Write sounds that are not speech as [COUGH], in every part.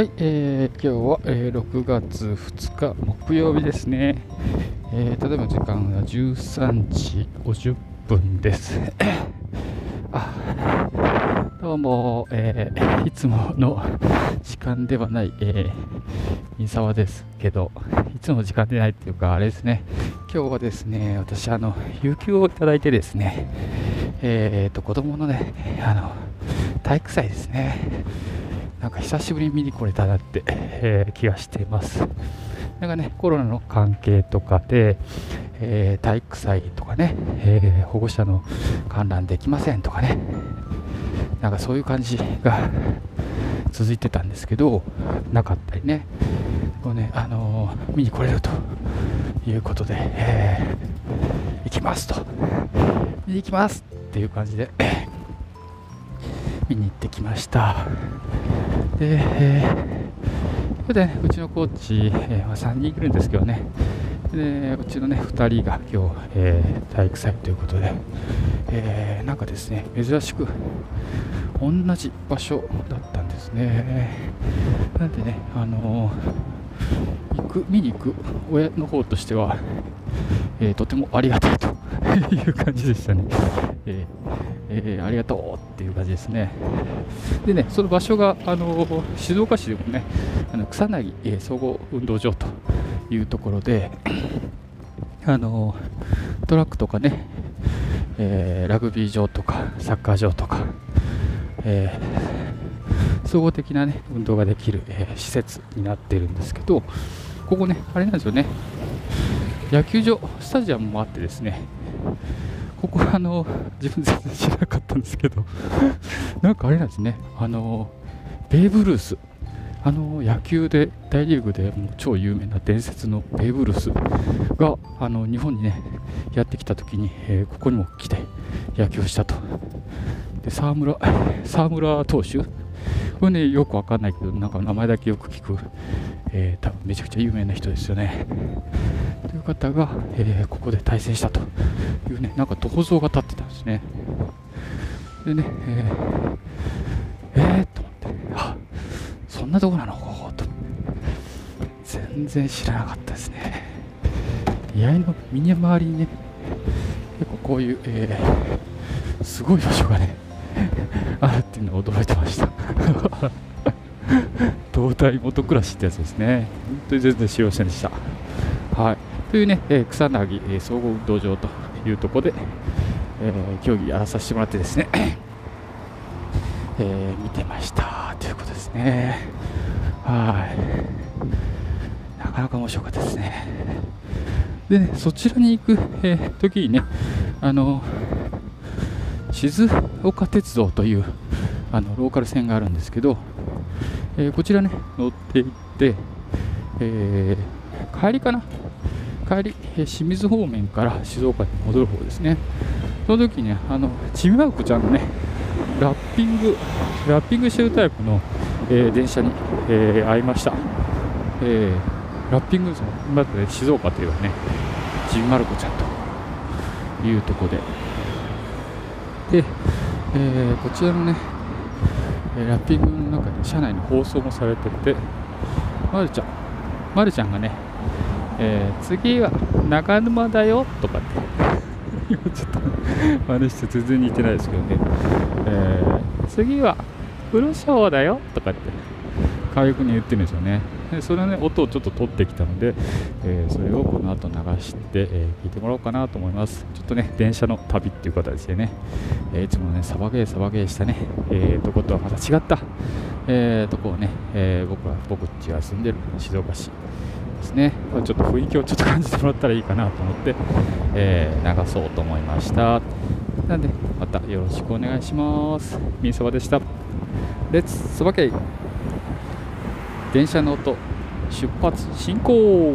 はい、えー、今日は、えー、6月2日木曜日ですね。えー、例えば時間は13時50分です。[COUGHS] あどうも、えー、いつもの時間ではない、えー、三沢ですけど、いつも時間でないっていうか、あれですね、今日はですね、私、あの、有給をいただいてですね、えーと、子供のね、あの、体育祭ですね。なんか久しぶりに見に来れたなって、えー、気がしてます。なんかね、コロナの関係とかで、えー、体育祭とかね、えー、保護者の観覧できませんとかね、なんかそういう感じが続いてたんですけど、なかったりね、こうね、あのー、見に来れるということで、えー、行きますと、見に行きますっていう感じで、見に行ってきました。で、えー、それで、ね、うちのコーチ、えー、3人いるんですけどね、でうちのね2人が今日、えー、体育祭ということで、えー、なんかですね珍しく同じ場所だったんですね。なんでねあのー、行く見に行く親の方としては、えー、とてもありがたいという感じでしたね、ええー、ありがとうっていう感じですね。でね、その場所が、あの静岡市でもね、あの草薙、えー、総合運動場というところで、あのトラックとかね、えー、ラグビー場とかサッカー場とか、えー、総合的な、ね、運動ができる、えー、施設になってるんですけど、ここね、あれなんですよね、野球場、スタジアムもあってですね、ここはあの自分全然知らなかったんですけど。[LAUGHS] なんかあれなんですね。あのベーブ・ルース。あの野球で大リーグでもう超有名な伝説のベーブ・ルースがあの日本にねやってきた時に、えー、ここにも来て野球をしたと。で沢村 [LAUGHS] 沢村投手。これねよくわかんないけどなんか名前だけよく聞く、えー、多分めちゃくちゃ有名な人ですよね。という方が、えー、ここで対戦したと。いうね、なんか銅像が立ってたんですね。でね、えー、えー、と思って、あそんなとこなの？ここと。全然知らなかったですね。居合の身に回りにね、結構こういう、えー、すごい場所がね、[LAUGHS] あるっていうのを驚いてました。[LAUGHS] 東大元暮らしってやつですね。本当に全然知りませんでした。はい。というね、えー、草薙、えー、総合運動場というところで、えー、競技やらさせてもらってですね、え見てましたということですね。はい。なかなか面白かったですね。でね、そちらに行く、えー、時にね、あの、静岡鉄道というあのローカル線があるんですけど、えー、こちらね、乗っていって、えー、帰りかな帰り、え清水方面から静岡に戻る方ですね。その時、ね、あの、ちびまる子ちゃんのね、ラッピング、ラッピングしてるタイプの、えー、電車に、えー、会いました。えー、ラッピング、まずね、静岡というね、ちびまる子ちゃんというとこで。で、えー、こちらのね、ラッピングの中で車内の放送もされてて、まるちゃん、まるちゃんがね、えー、次は長沼だよとかって。[LAUGHS] 今ちょっと真似して全然似てないですけどね、えー、次は古庄だよとかって。可愛くに言ってるんですよね。でそれの、ね、音をちょっと取ってきたので、えー、それをこの後流して、えー、聞いてもらおうかなと思います。ちょっとね電車の旅っていう形でね、えー、いつもねサバゲーサバゲーしたね、えー、とことはまた違った、えー、とこをね、え、僕は僕っちが住んでる静岡市。ですね、ちょっと雰囲気をちょっと感じてもらったらいいかなと思って、えー、流そうと思いました。なんで、またよろしくお願いします。みんそばでした。レッツそばけい電車の音、出発進行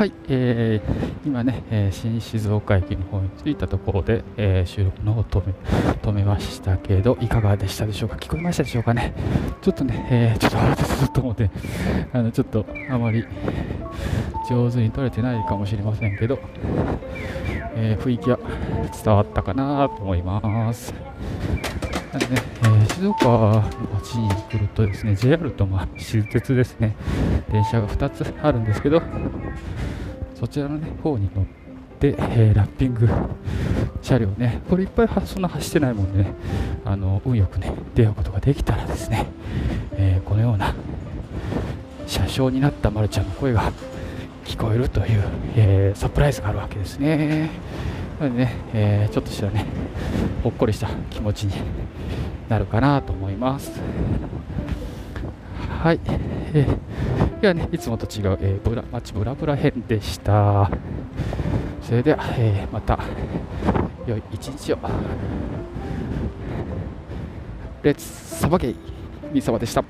はい、えー、今ね、えー、新静岡駅の方に着いたところで、えー、収録の方を止め止めましたけど、いかがでしたでしょうか？聞こえましたでしょうかね？ちょっとね、えー、ちょっと慌ててと思って、あの、ちょっとあまり上手に撮れてないかもしれませんけど、えー、雰囲気は伝わったかなと思います。なんでね、えー、静岡の街に来るとですね、JR と、まあ、私鉄ですね、電車が2つあるんですけど、そちらの、ね、方に乗って、えー、ラッピング [LAUGHS] 車両ね、これいっぱいそんな走ってないもんでね、あの運よくね、出会うことができたらですね、えー、このような車掌になったまるちゃんの声が聞こえるという、えー、サプライズがあるわけですね。なのでね、えー、ちょっとしたね、ほっこりした気持ちになるかなと思います。はい。えー、ではね、いつもと違う、えー、ブラ街ブラブラ編でした。それでは、えー、また良い一日を。レッツサバゲイ三沢でした。